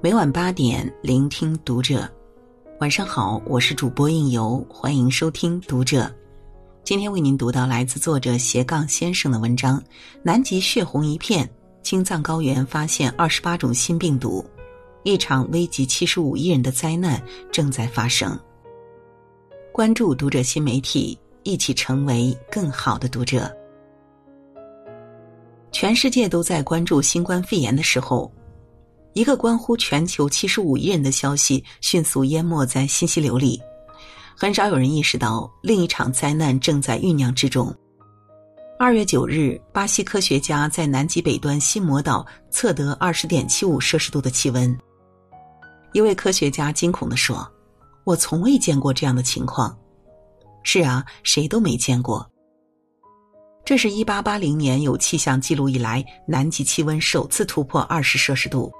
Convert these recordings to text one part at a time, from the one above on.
每晚八点，聆听读者。晚上好，我是主播应由，欢迎收听读者。今天为您读到来自作者斜杠先生的文章：南极血红一片，青藏高原发现二十八种新病毒，一场危及七十五亿人的灾难正在发生。关注读者新媒体，一起成为更好的读者。全世界都在关注新冠肺炎的时候。一个关乎全球七十五亿人的消息迅速淹没在信息流里，很少有人意识到另一场灾难正在酝酿之中。二月九日，巴西科学家在南极北端新魔岛测得二十点七五摄氏度的气温。一位科学家惊恐地说：“我从未见过这样的情况。”是啊，谁都没见过。这是一八八零年有气象记录以来，南极气温首次突破二十摄氏度。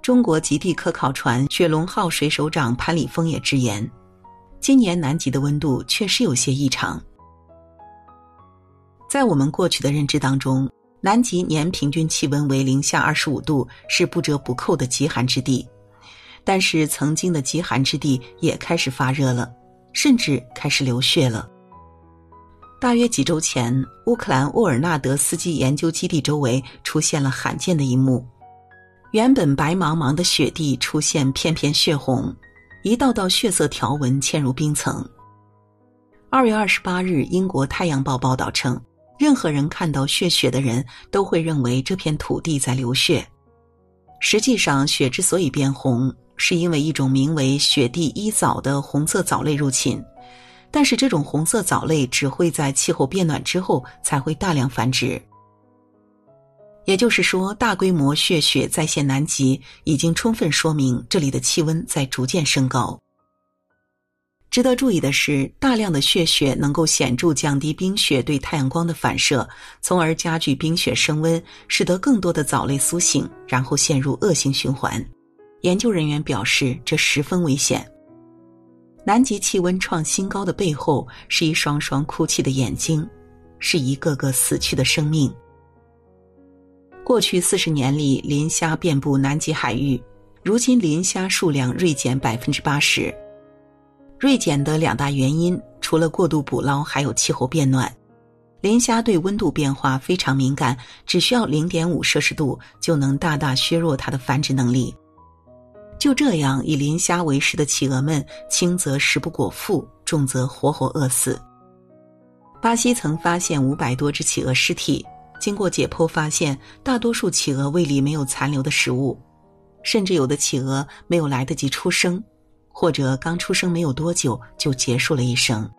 中国极地科考船“雪龙号”水手长潘礼峰也直言，今年南极的温度确实有些异常。在我们过去的认知当中，南极年平均气温为零下二十五度，是不折不扣的极寒之地。但是，曾经的极寒之地也开始发热了，甚至开始流血了。大约几周前，乌克兰沃尔纳德斯基研究基地周围出现了罕见的一幕。原本白茫茫的雪地出现片片血红，一道道血色条纹嵌入冰层。二月二十八日，英国《太阳报》报道称，任何人看到血血的人都会认为这片土地在流血。实际上，血之所以变红，是因为一种名为雪地一藻的红色藻类入侵。但是，这种红色藻类只会在气候变暖之后才会大量繁殖。也就是说，大规模血雪再现南极，已经充分说明这里的气温在逐渐升高。值得注意的是，大量的血雪能够显著降低冰雪对太阳光的反射，从而加剧冰雪升温，使得更多的藻类苏醒，然后陷入恶性循环。研究人员表示，这十分危险。南极气温创新高的背后，是一双双哭泣的眼睛，是一个个死去的生命。过去四十年里，磷虾遍布南极海域，如今磷虾数量锐减百分之八十。锐减的两大原因，除了过度捕捞，还有气候变暖。磷虾对温度变化非常敏感，只需要零点五摄氏度就能大大削弱它的繁殖能力。就这样，以磷虾为食的企鹅们，轻则食不果腹，重则活活饿死。巴西曾发现五百多只企鹅尸体。经过解剖，发现大多数企鹅胃里没有残留的食物，甚至有的企鹅没有来得及出生，或者刚出生没有多久就结束了一生。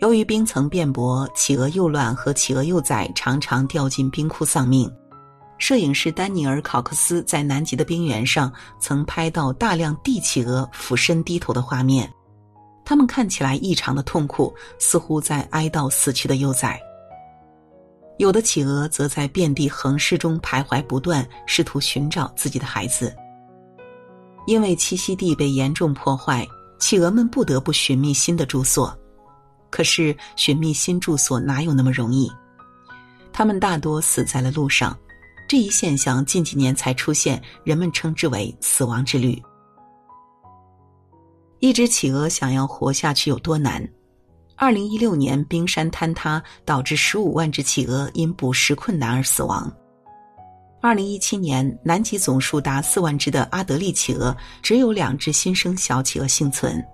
由于冰层变薄，企鹅幼卵和企鹅幼崽常常掉进冰窟丧命。摄影师丹尼尔·考克斯在南极的冰原上曾拍到大量帝企鹅俯身低头的画面，它们看起来异常的痛苦，似乎在哀悼死去的幼崽。有的企鹅则在遍地横尸中徘徊不断，试图寻找自己的孩子。因为栖息地被严重破坏，企鹅们不得不寻觅新的住所。可是，寻觅新住所哪有那么容易？它们大多死在了路上。这一现象近几年才出现，人们称之为“死亡之旅”。一只企鹅想要活下去有多难？二零一六年，冰山坍塌导致十五万只企鹅因捕食困难而死亡。二零一七年，南极总数达四万只的阿德利企鹅，只有两只新生小企鹅幸存。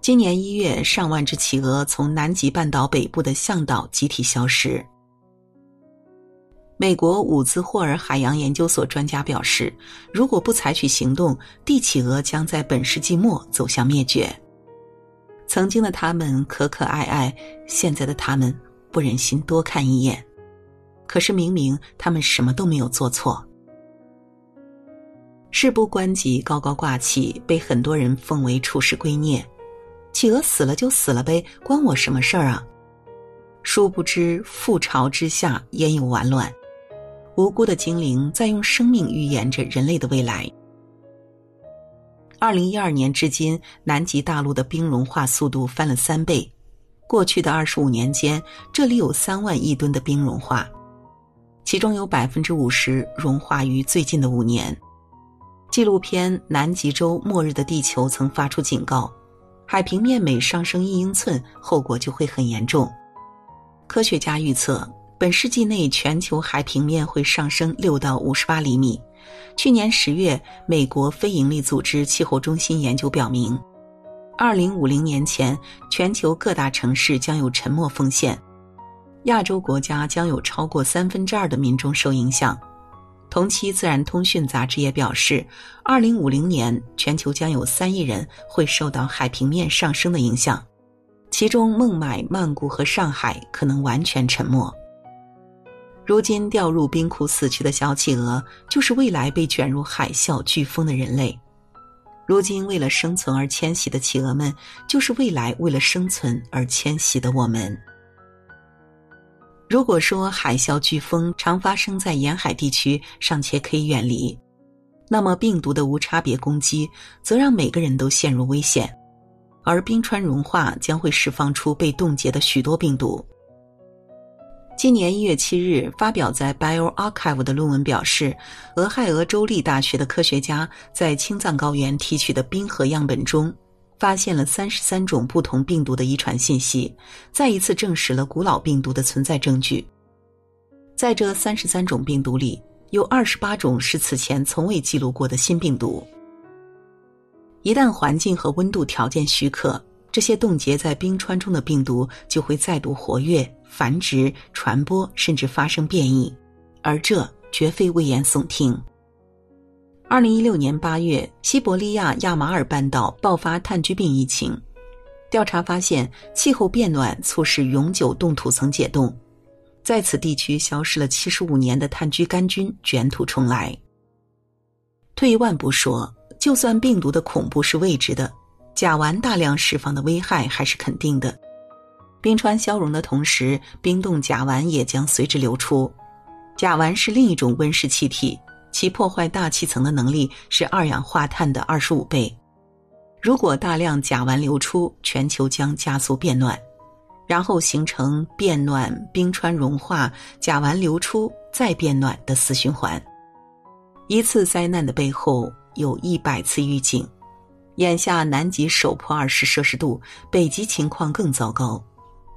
今年一月，上万只企鹅从南极半岛北部的向导集体消失。美国伍兹霍尔海洋研究所专家表示，如果不采取行动，帝企鹅将在本世纪末走向灭绝。曾经的他们可可爱爱，现在的他们不忍心多看一眼。可是明明他们什么都没有做错。事不关己高高挂起，被很多人奉为处世圭臬。企鹅死了就死了呗，关我什么事儿啊？殊不知覆巢之下焉有完卵？无辜的精灵在用生命预言着人类的未来。二零一二年至今，南极大陆的冰融化速度翻了三倍，过去的二十五年间，这里有三万亿吨的冰融化，其中有百分之五十融化于最近的五年。纪录片《南极洲末日的地球》曾发出警告：海平面每上升一英寸，后果就会很严重。科学家预测，本世纪内全球海平面会上升六到五十八厘米。去年十月，美国非营利组织气候中心研究表明。二零五零年前，全球各大城市将有沉没风险，亚洲国家将有超过三分之二的民众受影响。同期，《自然通讯》杂志也表示，二零五零年全球将有三亿人会受到海平面上升的影响，其中孟买、曼谷和上海可能完全沉没。如今掉入冰窟死去的小企鹅，就是未来被卷入海啸、飓风的人类。如今为了生存而迁徙的企鹅们，就是未来为了生存而迁徙的我们。如果说海啸、飓风常发生在沿海地区，尚且可以远离，那么病毒的无差别攻击，则让每个人都陷入危险。而冰川融化将会释放出被冻结的许多病毒。今年一月七日发表在《Bioarchive》的论文表示，俄亥俄州立大学的科学家在青藏高原提取的冰河样本中，发现了三十三种不同病毒的遗传信息，再一次证实了古老病毒的存在证据。在这三十三种病毒里，有二十八种是此前从未记录过的新病毒。一旦环境和温度条件许可，这些冻结在冰川中的病毒就会再度活跃。繁殖、传播，甚至发生变异，而这绝非危言耸听。二零一六年八月，西伯利亚亚马尔半岛爆发炭疽病疫情，调查发现，气候变暖促使永久冻土层解冻，在此地区消失了七十五年的炭疽杆菌卷土重来。退一万步说，就算病毒的恐怖是未知的，甲烷大量释放的危害还是肯定的。冰川消融的同时，冰冻甲烷也将随之流出。甲烷是另一种温室气体，其破坏大气层的能力是二氧化碳的二十五倍。如果大量甲烷流出，全球将加速变暖，然后形成变暖、冰川融化、甲烷流出再变暖的死循环。一次灾难的背后有一百次预警。眼下南极首破二十摄氏度，北极情况更糟糕。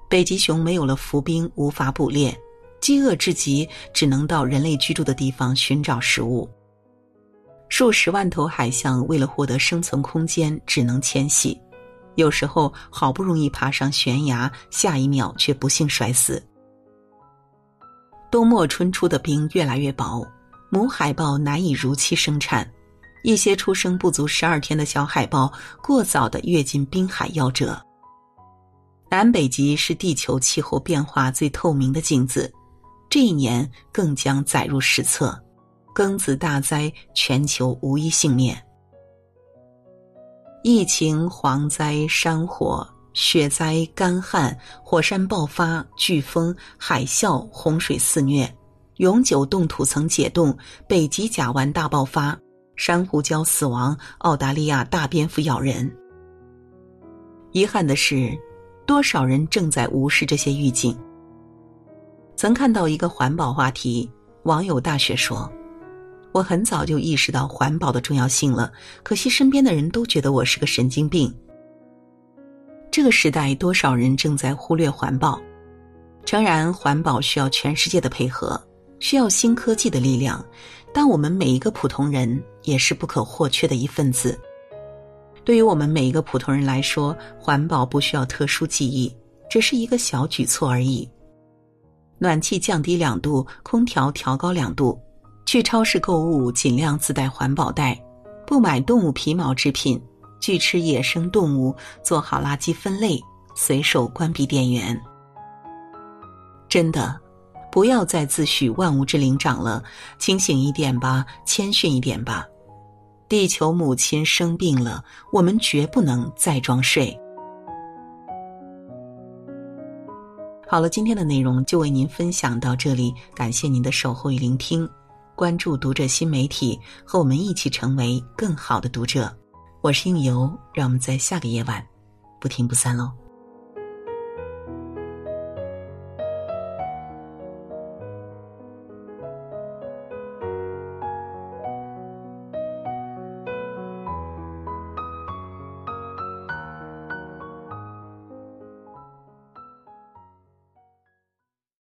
北极熊没有了浮冰，无法捕猎，饥饿至极，只能到人类居住的地方寻找食物。数十万头海象为了获得生存空间，只能迁徙。有时候好不容易爬上悬崖，下一秒却不幸摔死。冬末春初的冰越来越薄，母海豹难以如期生产，一些出生不足十二天的小海豹过早的跃进冰海夭折。南北极是地球气候变化最透明的镜子，这一年更将载入史册。庚子大灾，全球无一幸免。疫情、蝗灾、山火、雪灾、干旱、火山爆发、飓风、海啸、洪水肆虐，永久冻土层解冻，北极甲烷大爆发，珊瑚礁死亡，澳大利亚大蝙蝠咬人。遗憾的是。多少人正在无视这些预警？曾看到一个环保话题，网友大雪说：“我很早就意识到环保的重要性了，可惜身边的人都觉得我是个神经病。”这个时代，多少人正在忽略环保？诚然，环保需要全世界的配合，需要新科技的力量，但我们每一个普通人也是不可或缺的一份子。对于我们每一个普通人来说，环保不需要特殊技艺，只是一个小举措而已。暖气降低两度，空调调高两度，去超市购物尽量自带环保袋，不买动物皮毛制品，拒吃野生动物，做好垃圾分类，随手关闭电源。真的，不要再自诩万物之灵长了，清醒一点吧，谦逊一点吧。地球母亲生病了，我们绝不能再装睡。好了，今天的内容就为您分享到这里，感谢您的守候与聆听。关注读者新媒体，和我们一起成为更好的读者。我是应由，让我们在下个夜晚不听不散喽。